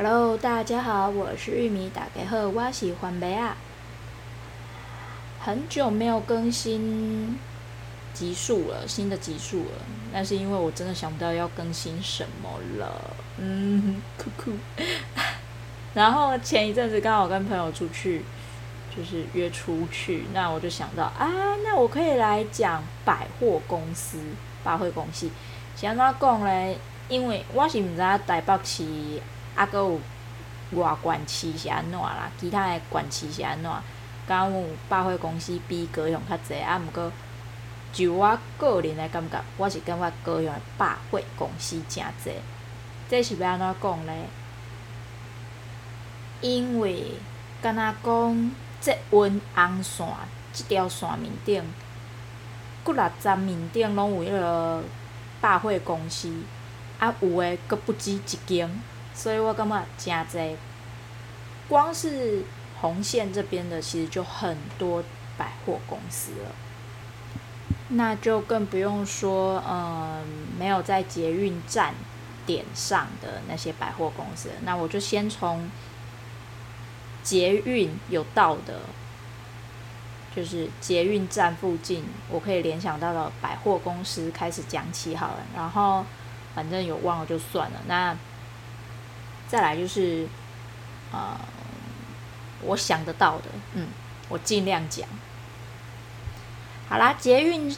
Hello，大家好，我是玉米，大家好，我喜欢梅啊。很久没有更新集数了，新的集数了，那是因为我真的想不到要更新什么了。嗯，酷酷。然后前一阵子刚好跟朋友出去，就是约出去，那我就想到啊，那我可以来讲百货公司、百货公司。是安怎讲咧？因为我是毋知影台北市啊，阁有外县市是安怎啦，其他的县市是安怎？敢有百货公司比高雄较济啊？毋过就我个人的感觉，我是感觉高雄的百货公司诚济。这是要安怎讲咧？因为敢若讲捷运红线即条线面顶，几六站面顶拢有迄个百货公司，啊有诶阁不止一间，所以我感觉诚济。光是红线这边的，其实就很多百货公司了，那就更不用说，嗯，没有在捷运站点上的那些百货公司。那我就先从捷运有到的，就是捷运站附近，我可以联想到的百货公司开始讲起好了。然后反正有忘了就算了。那再来就是，呃。我想得到的，嗯，我尽量讲。好啦，捷运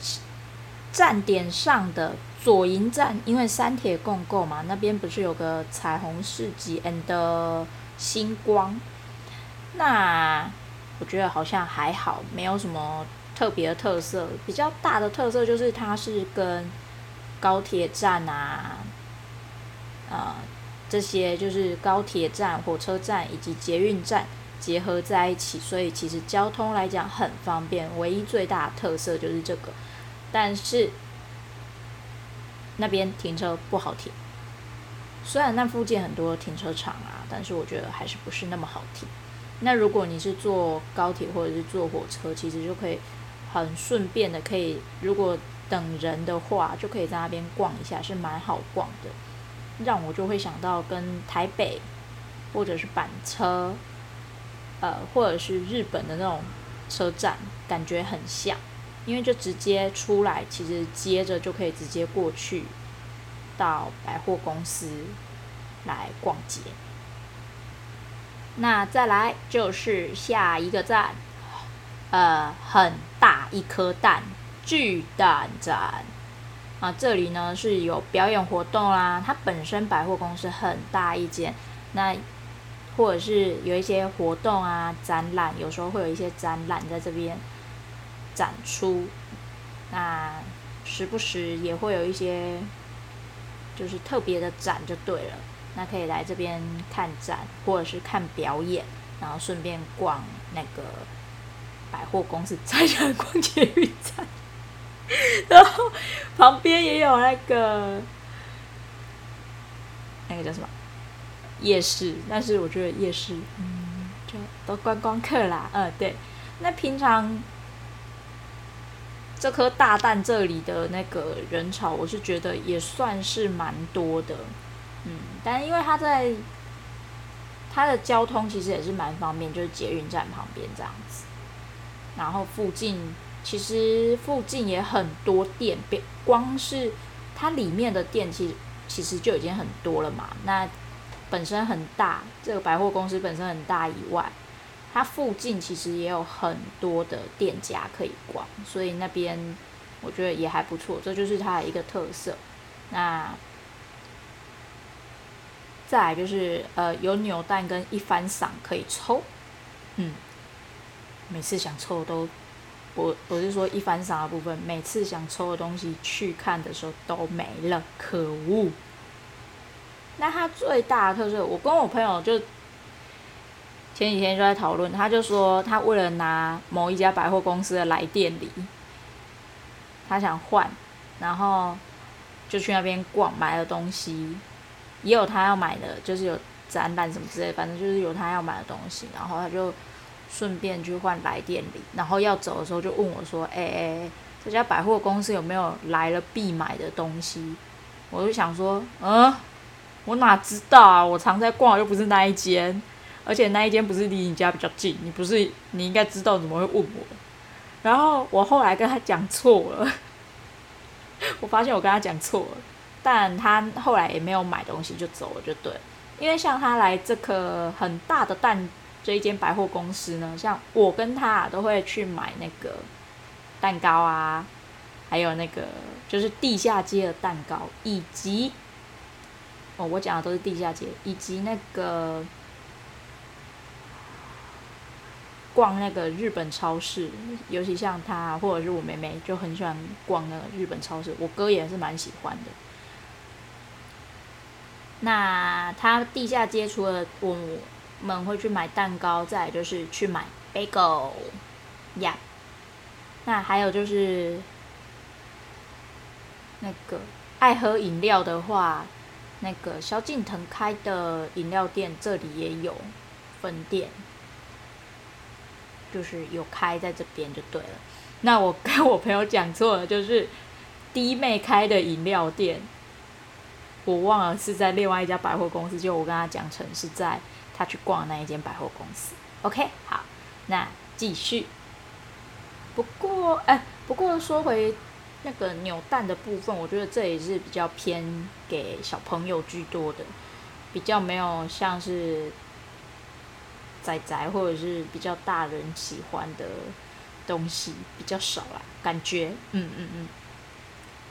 站点上的左营站，因为三铁共构嘛，那边不是有个彩虹市集 and 星光？那我觉得好像还好，没有什么特别的特色。比较大的特色就是它是跟高铁站啊，呃，这些就是高铁站、火车站以及捷运站。结合在一起，所以其实交通来讲很方便。唯一最大的特色就是这个，但是那边停车不好停。虽然那附近很多停车场啊，但是我觉得还是不是那么好停。那如果你是坐高铁或者是坐火车，其实就可以很顺便的，可以如果等人的话，就可以在那边逛一下，是蛮好逛的。让我就会想到跟台北或者是板车。呃，或者是日本的那种车站，感觉很像，因为就直接出来，其实接着就可以直接过去到百货公司来逛街。那再来就是下一个站，呃，很大一颗蛋巨蛋站啊，这里呢是有表演活动啦，它本身百货公司很大一间，那。或者是有一些活动啊、展览，有时候会有一些展览在这边展出。那时不时也会有一些就是特别的展就对了。那可以来这边看展，或者是看表演，然后顺便逛那个百货公司，再来逛捷运站。然后旁边也有那个那个叫什么？夜市，但是我觉得夜市，嗯，就都观光客啦，嗯，对。那平常这颗大蛋这里的那个人潮，我是觉得也算是蛮多的，嗯，但因为它在它的交通其实也是蛮方便，就是捷运站旁边这样子。然后附近其实附近也很多店，光是它里面的店其实其实就已经很多了嘛，那。本身很大，这个百货公司本身很大以外，它附近其实也有很多的店家可以逛，所以那边我觉得也还不错，这就是它的一个特色。那再来就是呃，有扭蛋跟一番赏可以抽，嗯，每次想抽都，我我是说一番赏的部分，每次想抽的东西去看的时候都没了，可恶。那它最大的特色，我跟我朋友就前几天就在讨论，他就说他为了拿某一家百货公司的来店礼，他想换，然后就去那边逛，买了东西，也有他要买的，就是有展览什么之类，反正就是有他要买的东西，然后他就顺便去换来店礼，然后要走的时候就问我说：“哎哎，这家百货公司有没有来了必买的东西？”我就想说，嗯。我哪知道啊？我常在逛，又不是那一间，而且那一间不是离你家比较近，你不是你应该知道，怎么会问我？然后我后来跟他讲错了，我发现我跟他讲错了，但他后来也没有买东西就走了，就对。因为像他来这个很大的蛋这一间百货公司呢，像我跟他都会去买那个蛋糕啊，还有那个就是地下街的蛋糕，以及哦，我讲的都是地下街，以及那个。逛那个日本超市，尤其像他或者是我妹妹，就很喜欢逛那个日本超市。我哥也是蛮喜欢的。那他地下街除了我们会去买蛋糕，再来就是去买 bagel 呀。那还有就是那个爱喝饮料的话，那个萧敬腾开的饮料店这里也有分店。就是有开在这边就对了。那我跟我朋友讲错了，就是弟妹开的饮料店，我忘了是在另外一家百货公司，就我跟他讲成是在他去逛那一间百货公司。OK，好，那继续。不过，哎、不过说回那个扭蛋的部分，我觉得这也是比较偏给小朋友居多的，比较没有像是。仔仔或者是比较大人喜欢的东西比较少啦，感觉，嗯嗯嗯，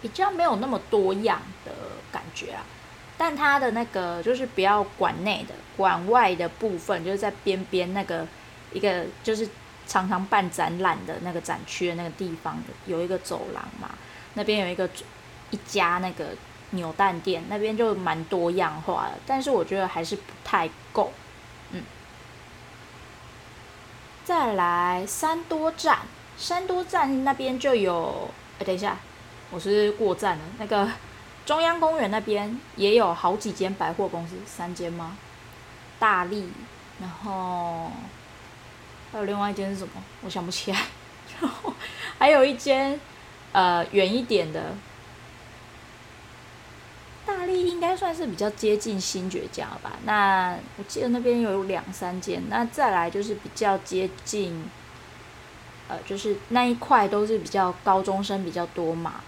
比较没有那么多样的感觉啊。但它的那个就是不要馆内的，馆外的部分就是在边边那个一个就是常常办展览的那个展区的那个地方有一个走廊嘛，那边有一个一家那个扭蛋店，那边就蛮多样化的，但是我觉得还是不太够。嗯再来三多站，三多站那边就有。哎，等一下，我是过站了。那个中央公园那边也有好几间百货公司，三间吗？大力，然后还有另外一间是什么？我想不起来。然后还有一间，呃，远一点的。大力应该算是比较接近新崛家吧。那我记得那边有两三间。那再来就是比较接近，呃，就是那一块都是比较高中生比较多嘛。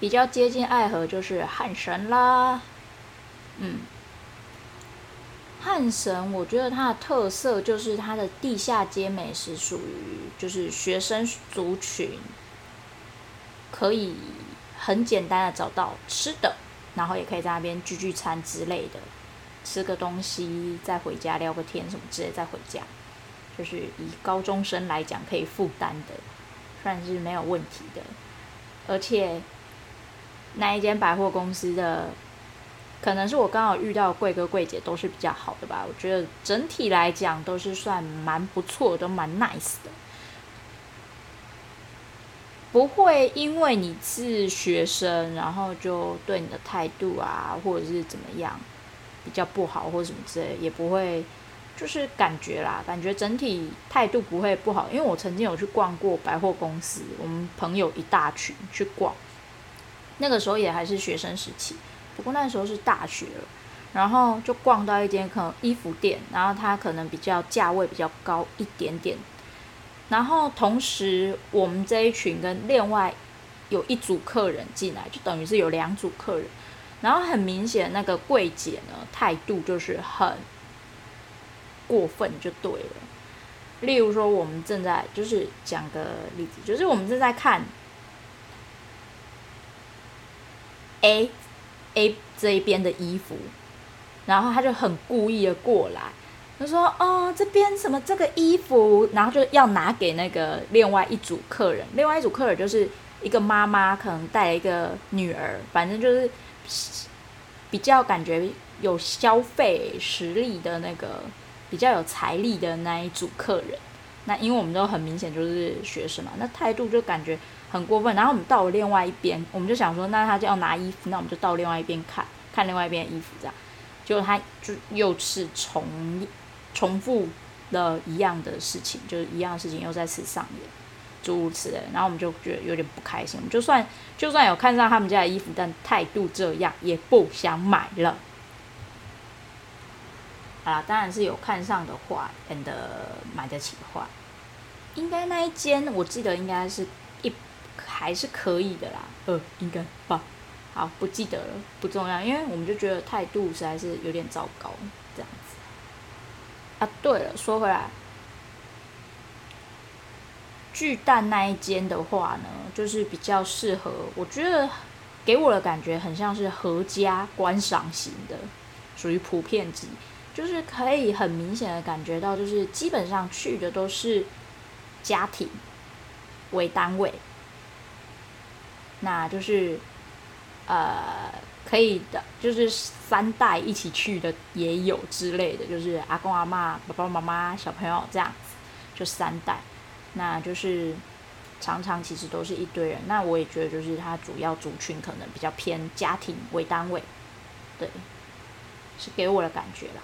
比较接近爱河就是汉神啦。嗯，汉神我觉得它的特色就是它的地下街美食属于就是学生族群可以。很简单的找到吃的，然后也可以在那边聚聚餐之类的，吃个东西再回家聊个天什么之类再回家，就是以高中生来讲可以负担的，算是没有问题的。而且那一间百货公司的，可能是我刚好遇到柜哥柜姐都是比较好的吧，我觉得整体来讲都是算蛮不错，都蛮 nice 的。不会因为你是学生，然后就对你的态度啊，或者是怎么样比较不好，或者什么之类，也不会，就是感觉啦，感觉整体态度不会不好。因为我曾经有去逛过百货公司，我们朋友一大群去逛，那个时候也还是学生时期，不过那时候是大学了，然后就逛到一间可能衣服店，然后它可能比较价位比较高一点点。然后同时，我们这一群跟另外有一组客人进来，就等于是有两组客人。然后很明显，那个柜姐呢，态度就是很过分，就对了。例如说，我们正在就是讲个例子，就是我们正在看 A A 这一边的衣服，然后他就很故意的过来。他说：“哦，这边什么这个衣服，然后就要拿给那个另外一组客人。另外一组客人就是一个妈妈，可能带了一个女儿，反正就是比较感觉有消费实力的那个，比较有财力的那一组客人。那因为我们都很明显就是学生嘛，那态度就感觉很过分。然后我们到了另外一边，我们就想说，那他就要拿衣服，那我们就到另外一边看看另外一边的衣服，这样，结果他就又是重。”重复了一样的事情，就是一样的事情又再次上演。诸如此类，然后我们就觉得有点不开心。我们就算就算有看上他们家的衣服，但态度这样，也不想买了。啊，当然是有看上的话，and 买得起的话，应该那一间我记得应该是还是可以的啦。呃，应该吧。好，不记得了，不重要，因为我们就觉得态度实在是有点糟糕，这样子。啊，对了，说回来，巨蛋那一间的话呢，就是比较适合，我觉得给我的感觉很像是合家观赏型的，属于普遍级。就是可以很明显的感觉到，就是基本上去的都是家庭为单位，那就是呃可以的，就是三代一起去的也有之类的，就是阿公阿嬷、爸爸妈妈、小朋友这样子，就三代，那就是常常其实都是一堆人。那我也觉得，就是它主要族群可能比较偏家庭为单位，对，是给我的感觉啦。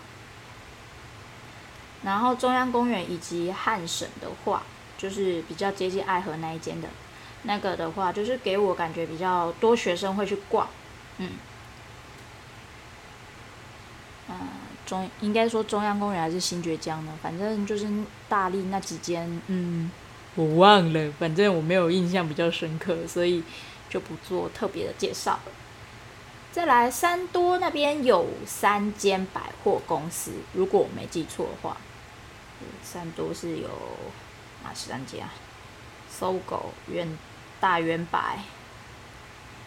然后中央公园以及汉神的话，就是比较接近爱河那一间的，那个的话，就是给我感觉比较多学生会去逛，嗯，嗯，中应该说中央公园还是新崛江呢，反正就是大立那几间，嗯，我忘了，反正我没有印象比较深刻，所以就不做特别的介绍了。再来三多那边有三间百货公司，如果我没记错的话。三多是有哪三家？搜狗、远大远百，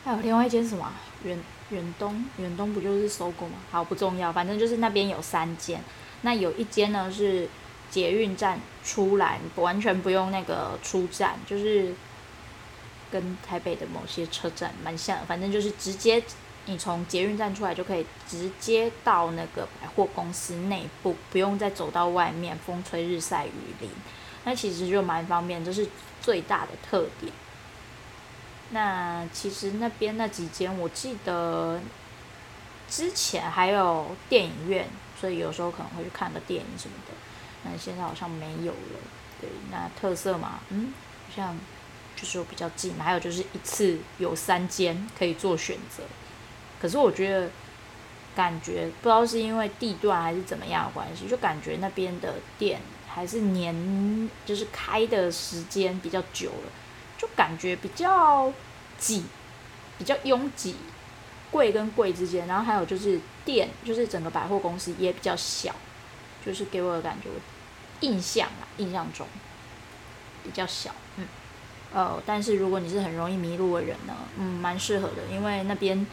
还有另外一间什么？远远东，远东不就是搜狗吗？好，不重要，反正就是那边有三间。那有一间呢是捷运站出来，完全不用那个出站，就是跟台北的某些车站蛮像，反正就是直接。你从捷运站出来就可以直接到那个百货公司内部，不用再走到外面，风吹日晒雨淋，那其实就蛮方便，这是最大的特点。那其实那边那几间，我记得之前还有电影院，所以有时候可能会去看个电影什么的。那现在好像没有了。对，那特色嘛，嗯，好像就是比较近，还有就是一次有三间可以做选择。可是我觉得，感觉不知道是因为地段还是怎么样的关系，就感觉那边的店还是年就是开的时间比较久了，就感觉比较挤，比较拥挤，柜跟柜之间，然后还有就是店，就是整个百货公司也比较小，就是给我的感觉，印象啊，印象中比较小，嗯，哦，但是如果你是很容易迷路的人呢，嗯，蛮适合的，因为那边。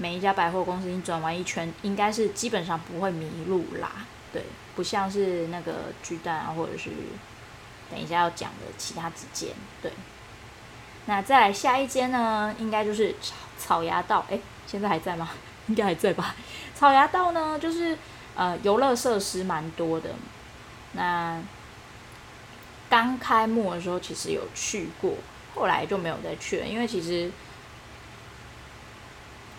每一家百货公司，你转完一圈，应该是基本上不会迷路啦。对，不像是那个巨蛋啊，或者是等一下要讲的其他几间。对，那再来下一间呢，应该就是草草衙道。哎，现在还在吗？应该还在吧。草衙道呢，就是呃游乐设施蛮多的。那刚开幕的时候，其实有去过，后来就没有再去了，因为其实。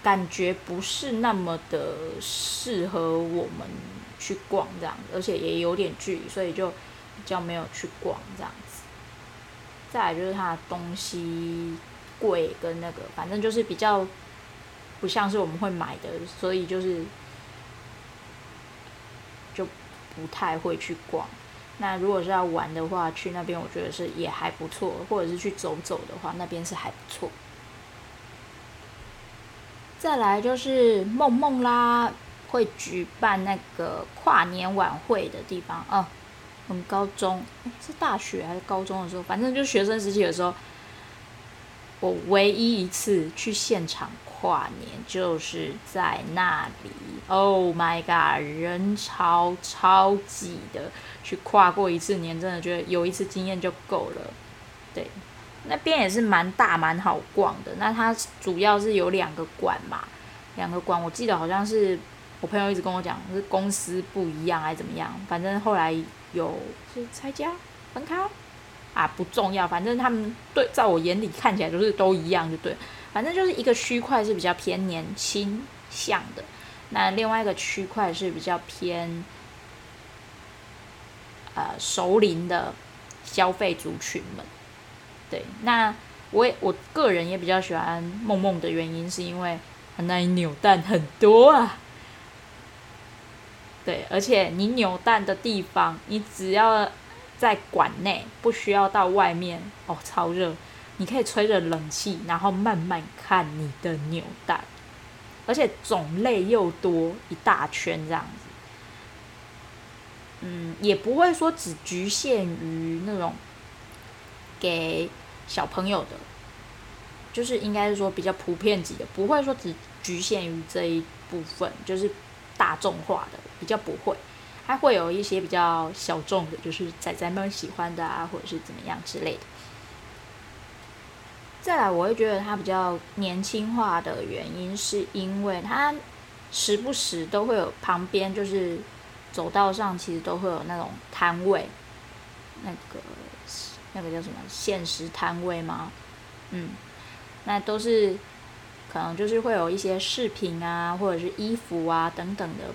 感觉不是那么的适合我们去逛这样子，而且也有点距离，所以就比较没有去逛这样子。再来就是它东西贵跟那个，反正就是比较不像是我们会买的，所以就是就不太会去逛。那如果是要玩的话，去那边我觉得是也还不错，或者是去走走的话，那边是还不错。再来就是梦梦啦，会举办那个跨年晚会的地方哦。我们高中，是大学还是高中的时候，反正就是学生时期的时候，我唯一一次去现场跨年就是在那里。Oh my god，人潮超挤的，去跨过一次年，真的觉得有一次经验就够了。对。那边也是蛮大蛮好逛的，那它主要是有两个馆嘛，两个馆我记得好像是我朋友一直跟我讲是公司不一样还是怎么样，反正后来有是拆家分开啊，不重要，反正他们对在我眼里看起来就是都一样就对，反正就是一个区块是比较偏年轻向的，那另外一个区块是比较偏呃熟龄的消费族群们。对，那我也我个人也比较喜欢梦梦的原因，是因为它那里扭蛋很多啊。对，而且你扭蛋的地方，你只要在馆内，不需要到外面哦，超热，你可以吹着冷气，然后慢慢看你的扭蛋，而且种类又多，一大圈这样子。嗯，也不会说只局限于那种给小朋友的，就是应该是说比较普遍级的，不会说只局限于这一部分，就是大众化的。比较不会，还会有一些比较小众的，就是仔仔们喜欢的啊，或者是怎么样之类的。再来，我会觉得它比较年轻化的原因，是因为它时不时都会有旁边，就是走道上其实都会有那种摊位，那个那个叫什么现实摊位吗？嗯，那都是可能就是会有一些饰品啊，或者是衣服啊等等的。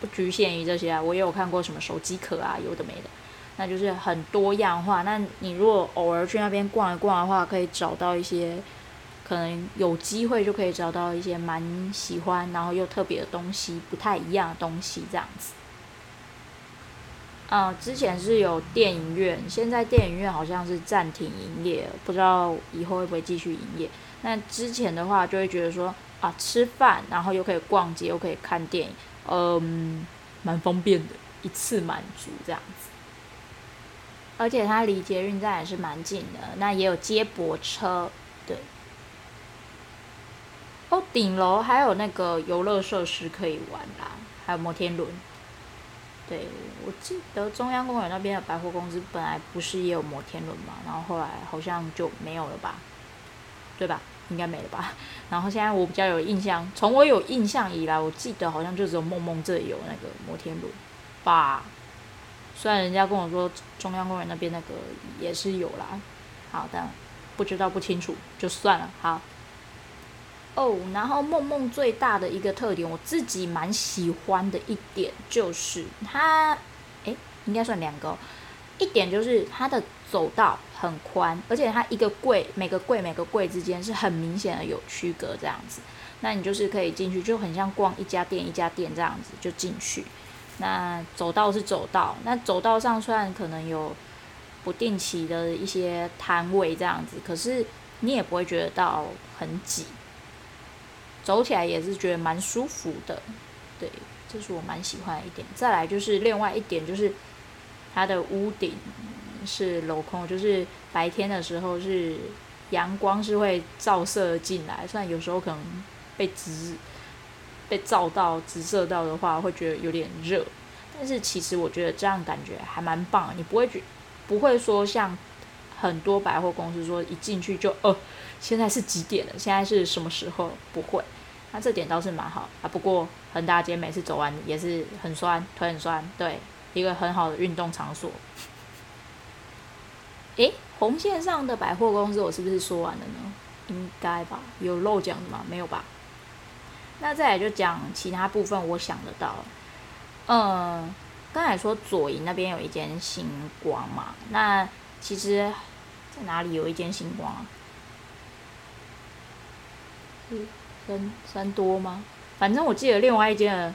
不局限于这些啊，我也有看过什么手机壳啊，有的没的，那就是很多样化。那你如果偶尔去那边逛一逛的话，可以找到一些，可能有机会就可以找到一些蛮喜欢，然后又特别的东西，不太一样的东西这样子。嗯，之前是有电影院，现在电影院好像是暂停营业，不知道以后会不会继续营业。那之前的话就会觉得说啊，吃饭，然后又可以逛街，又可以看电影。嗯，蛮方便的，一次满足这样子。而且它离捷运站也是蛮近的，那也有接驳车，对。哦，顶楼还有那个游乐设施可以玩啦，还有摩天轮。对，我记得中央公园那边的百货公司本来不是也有摩天轮嘛，然后后来好像就没有了吧，对吧？应该没了吧？然后现在我比较有印象，从我有印象以来，我记得好像就只有梦梦这里有那个摩天轮吧。虽然人家跟我说中央公园那边那个也是有啦，好的，不知道不清楚就算了。好。哦，然后梦梦最大的一个特点，我自己蛮喜欢的一点就是它，诶，应该算两个。一点就是它的走道很宽，而且它一个柜每个柜每个柜之间是很明显的有区隔这样子，那你就是可以进去，就很像逛一家店一家店这样子就进去。那走道是走道，那走道上虽然可能有不定期的一些摊位这样子，可是你也不会觉得到很挤，走起来也是觉得蛮舒服的。对，这是我蛮喜欢的一点。再来就是另外一点就是。它的屋顶是镂空，就是白天的时候是阳光是会照射进来，虽然有时候可能被直被照到直射到的话，会觉得有点热，但是其实我觉得这样感觉还蛮棒，你不会觉不会说像很多百货公司说一进去就呃现在是几点了，现在是什么时候？不会，那这点倒是蛮好啊。不过恒大街每次走完也是很酸，腿很酸，对。一个很好的运动场所。诶，红线上的百货公司我是不是说完了呢？应该吧，有漏讲的吗？没有吧？那再来就讲其他部分，我想得到。嗯，刚才说左营那边有一间星光嘛，那其实在哪里有一间星光啊？是三三多吗？反正我记得另外一间。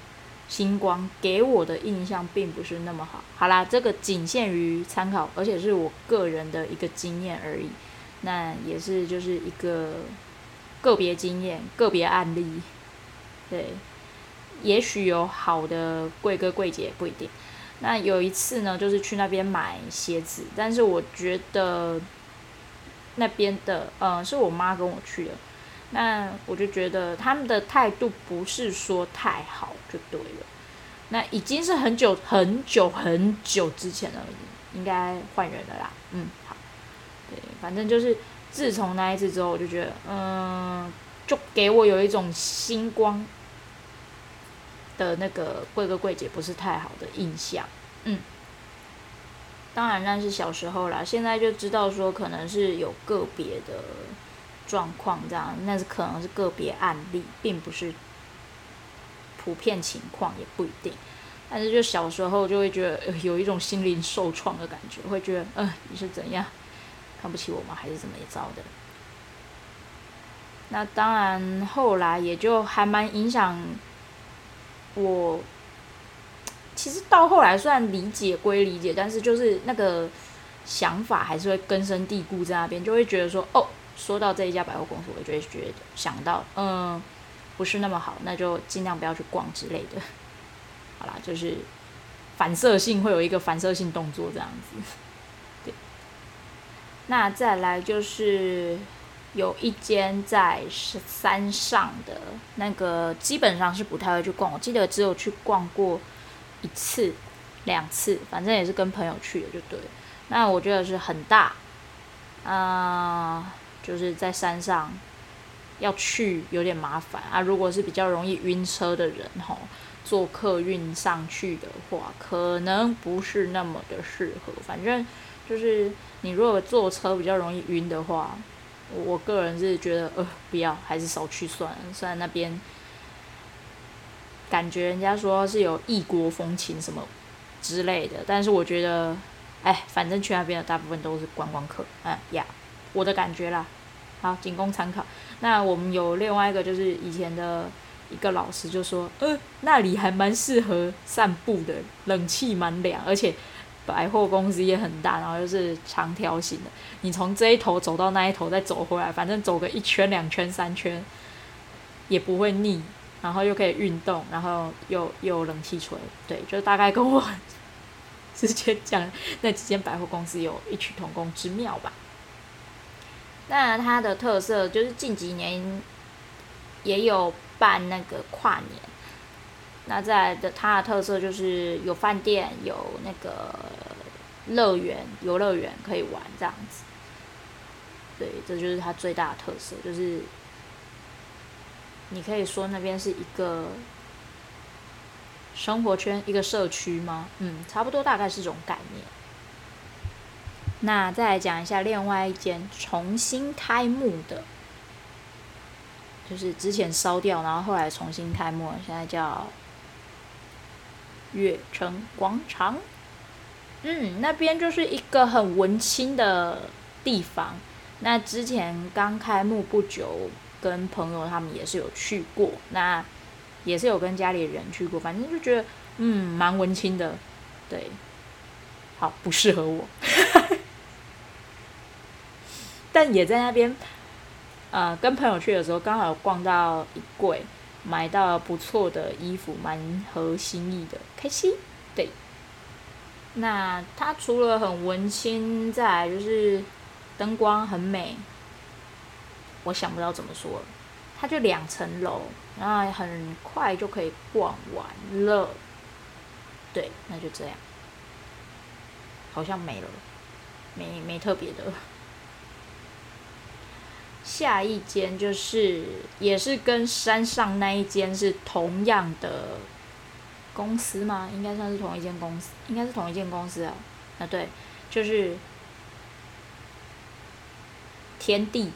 星光给我的印象并不是那么好。好啦，这个仅限于参考，而且是我个人的一个经验而已。那也是就是一个个别经验、个别案例。对，也许有好的贵哥贵姐也不一定。那有一次呢，就是去那边买鞋子，但是我觉得那边的，嗯，是我妈跟我去的。那我就觉得他们的态度不是说太好，就对了。那已经是很久很久很久之前了，应该换人了啦。嗯，好，对，反正就是自从那一次之后，我就觉得，嗯，就给我有一种星光的那个柜哥柜姐不是太好的印象。嗯，当然那是小时候啦，现在就知道说可能是有个别的。状况这样，那是可能是个别案例，并不是普遍情况，也不一定。但是就小时候就会觉得有一种心灵受创的感觉，会觉得，嗯、呃，你是怎样？看不起我吗？还是怎么也着的？那当然，后来也就还蛮影响我。其实到后来，虽然理解归理解，但是就是那个想法还是会根深蒂固在那边，就会觉得说，哦，说到这一家百货公司，我就会觉得想到，嗯，不是那么好，那就尽量不要去逛之类的。好啦，就是反射性会有一个反射性动作这样子。对，那再来就是。有一间在山上的那个，基本上是不太会去逛。我记得只有去逛过一次、两次，反正也是跟朋友去的，就对。那我觉得是很大，啊、就是在山上要去有点麻烦啊。如果是比较容易晕车的人，吼，坐客运上去的话，可能不是那么的适合。反正就是你如果坐车比较容易晕的话。我个人是觉得，呃，不要，还是少去算了。虽然那边感觉人家说是有异国风情什么之类的，但是我觉得，哎，反正去那边的大部分都是观光客，嗯呀，我的感觉啦。好，仅供参考。那我们有另外一个，就是以前的一个老师就说，呃，那里还蛮适合散步的，冷气蛮凉，而且。百货公司也很大，然后又是长条形的。你从这一头走到那一头，再走回来，反正走个一圈、两圈、三圈，也不会腻。然后又可以运动，然后又又有冷气吹，对，就大概跟我之前讲那几间百货公司有异曲同工之妙吧。那它的特色就是近几年也有办那个跨年。那再来的它的特色就是有饭店，有那个乐园、游乐园可以玩这样子。对，这就是它最大的特色，就是你可以说那边是一个生活圈、一个社区吗？嗯，差不多，大概是这种概念。那再来讲一下另外一间重新开幕的，就是之前烧掉，然后后来重新开幕，现在叫。悦城广场，嗯，那边就是一个很文青的地方。那之前刚开幕不久，跟朋友他们也是有去过，那也是有跟家里人去过，反正就觉得嗯蛮文青的，对，好不适合我，但也在那边，呃，跟朋友去的时候刚好逛到一柜。买到不错的衣服，蛮合心意的，开心。对，那它除了很文青，再来就是灯光很美。我想不到怎么说了，它就两层楼，然后很快就可以逛完了。对，那就这样，好像没了，没没特别的。下一间就是也是跟山上那一间是同样的公司吗？应该算是同一间公司，应该是同一间公司啊。啊，对，就是天地，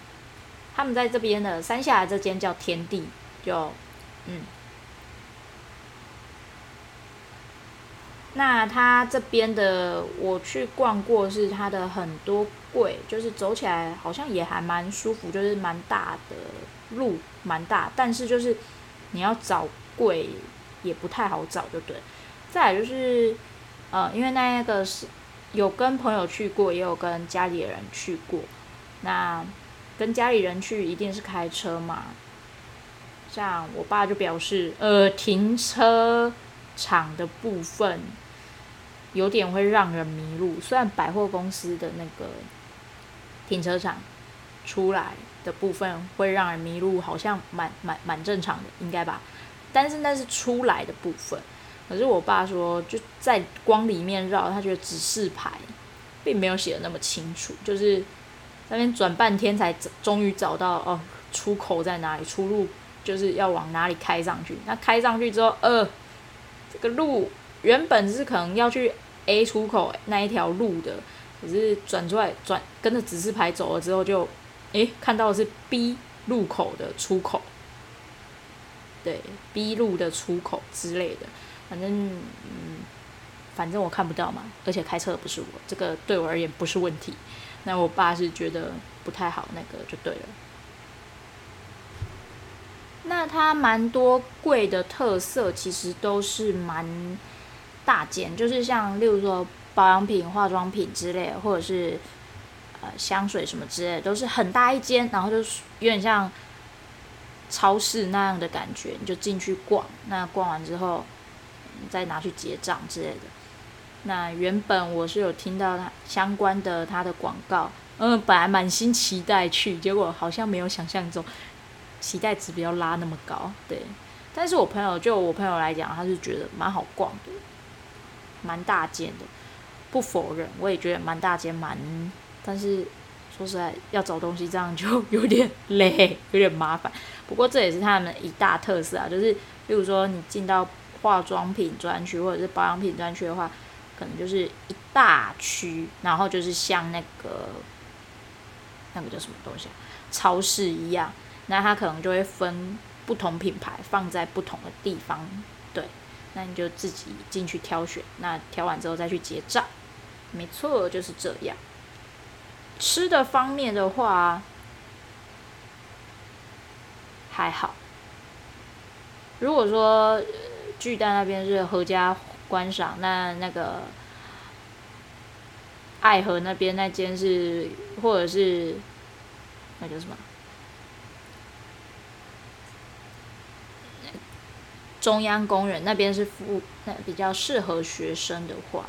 他们在这边的山下的这间叫天地，就嗯。那他这边的我去逛过，是他的很多贵，就是走起来好像也还蛮舒服，就是蛮大的路，蛮大，但是就是你要找贵也不太好找，就对。再就是，呃，因为那个是有跟朋友去过，也有跟家里人去过。那跟家里人去一定是开车嘛，像我爸就表示，呃，停车场的部分。有点会让人迷路，虽然百货公司的那个停车场出来的部分会让人迷路，好像蛮蛮蛮正常的，应该吧？但是那是出来的部分。可是我爸说，就在光里面绕，他觉得指示牌并没有写的那么清楚，就是那边转半天才终于找到哦，出口在哪里，出路就是要往哪里开上去。那开上去之后，呃，这个路原本是可能要去。A 出口那一条路的，可是转出来转跟着指示牌走了之后就，诶看到的是 B 路口的出口，对 B 路的出口之类的，反正嗯，反正我看不到嘛，而且开车的不是我，这个对我而言不是问题。那我爸是觉得不太好，那个就对了。那它蛮多贵的特色，其实都是蛮大件，就是像例如说保养品、化妆品之类，或者是呃香水什么之类，都是很大一间，然后就是有点像超市那样的感觉，你就进去逛，那逛完之后，再拿去结账之类的。那原本我是有听到它相关的它的广告，嗯，本来满心期待去，结果好像没有想象中。期待值不要拉那么高，对。但是我朋友就我朋友来讲，他是觉得蛮好逛的，蛮大间的。不否认，我也觉得蛮大间，蛮。但是说实在，要找东西这样就有点累，有点麻烦。不过这也是他们一大特色啊，就是比如说你进到化妆品专区或者是保养品专区的话，可能就是一大区，然后就是像那个那个叫什么东西，超市一样。那它可能就会分不同品牌放在不同的地方，对，那你就自己进去挑选，那挑完之后再去结账，没错，就是这样。吃的方面的话，还好。如果说巨蛋那边是合家观赏，那那个爱河那边那间是，或者是那叫什么？中央公园那边是附，那比较适合学生的话，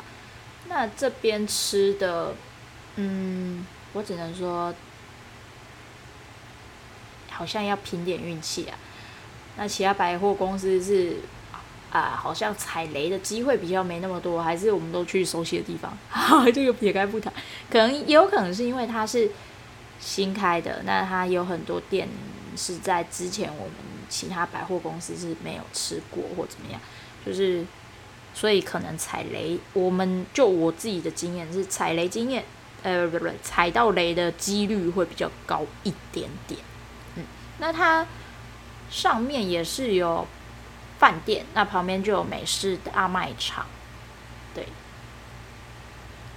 那这边吃的，嗯，我只能说，好像要凭点运气啊。那其他百货公司是，啊，好像踩雷的机会比较没那么多，还是我们都去熟悉的地方。这个撇开不谈，可能也有可能是因为它是新开的，那它有很多店是在之前我们。其他百货公司是没有吃过或怎么样，就是所以可能踩雷，我们就我自己的经验是踩雷经验，呃，不不，踩到雷的几率会比较高一点点。嗯，那它上面也是有饭店，那旁边就有美式大卖场，对，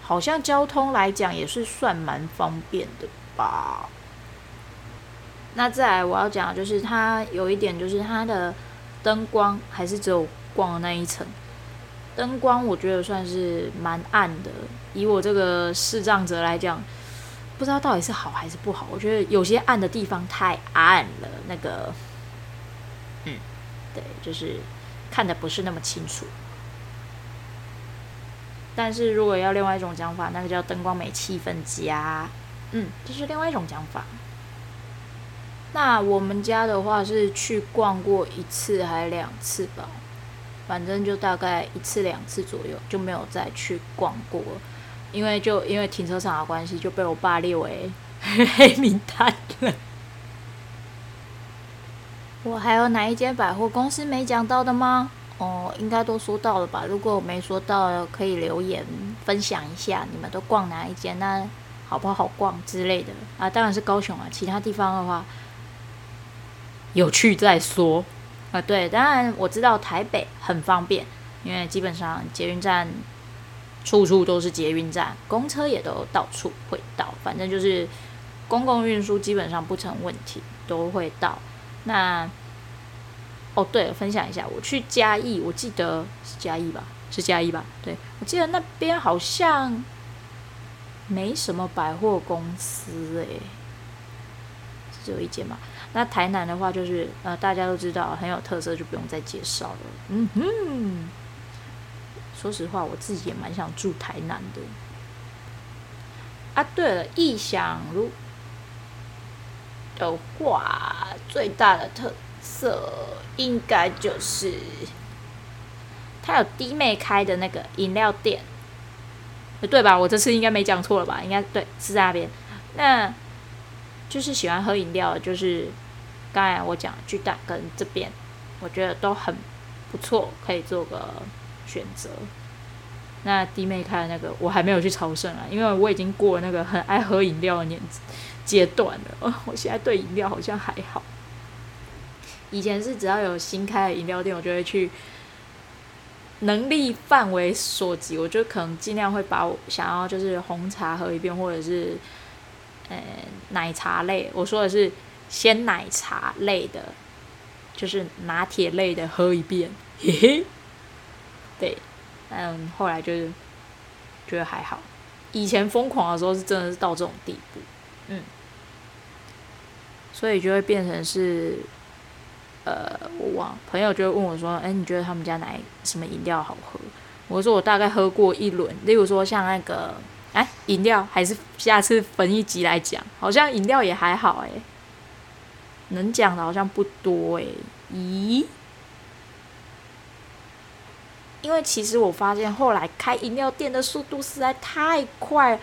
好像交通来讲也是算蛮方便的吧。那再来，我要讲的就是它有一点，就是它的灯光还是只有逛的那一层，灯光我觉得算是蛮暗的。以我这个视障者来讲，不知道到底是好还是不好。我觉得有些暗的地方太暗了，那个，嗯，对，就是看的不是那么清楚。但是如果要另外一种讲法，那个叫灯光美，气氛佳，嗯，这是另外一种讲法。那我们家的话是去逛过一次还是两次吧，反正就大概一次两次左右，就没有再去逛过，因为就因为停车场的关系，就被我爸列为 黑名单了。我还有哪一间百货公司没讲到的吗？哦，应该都说到了吧？如果我没说到，可以留言分享一下，你们都逛哪一间？那好不好逛之类的啊？当然是高雄啊，其他地方的话。有去再说啊，对，当然我知道台北很方便，因为基本上捷运站处处都是捷运站，公车也都到处会到，反正就是公共运输基本上不成问题，都会到。那哦，对，分享一下，我去嘉义，我记得是嘉义吧，是嘉义吧？对，我记得那边好像没什么百货公司诶，只有一间嘛。那台南的话，就是呃，大家都知道很有特色，就不用再介绍了。嗯哼，说实话，我自己也蛮想住台南的。啊，对了，义享如的话，最大的特色应该就是它有弟妹开的那个饮料店，对吧？我这次应该没讲错了吧？应该对，是在那边。那就是喜欢喝饮料，就是刚才我讲巨蛋跟这边，我觉得都很不错，可以做个选择。那弟妹开的那个，我还没有去朝圣啊，因为我已经过了那个很爱喝饮料的年阶段了。我现在对饮料好像还好。以前是只要有新开的饮料店，我就会去，能力范围所及，我就可能尽量会把我想要就是红茶喝一遍，或者是。呃，奶茶类，我说的是鲜奶茶类的，就是拿铁类的喝一遍，嘿嘿。对，嗯，后来就是觉得还好。以前疯狂的时候是真的是到这种地步，嗯，所以就会变成是，呃，我忘朋友就会问我说：“哎，你觉得他们家哪什么饮料好喝？”我说：“我大概喝过一轮，例如说像那个。”哎，饮料还是下次分一集来讲，好像饮料也还好哎，能讲的好像不多哎。咦？因为其实我发现后来开饮料店的速度实在太快，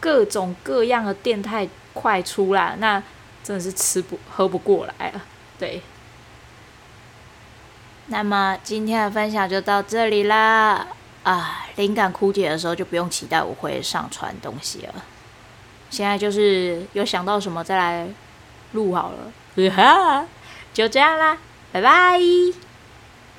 各种各样的店太快出来，那真的是吃不喝不过来了。对。那么今天的分享就到这里啦。啊，灵感枯竭的时候就不用期待我会上传东西了。现在就是有想到什么再来录好了，哈哈，就这样啦，拜拜。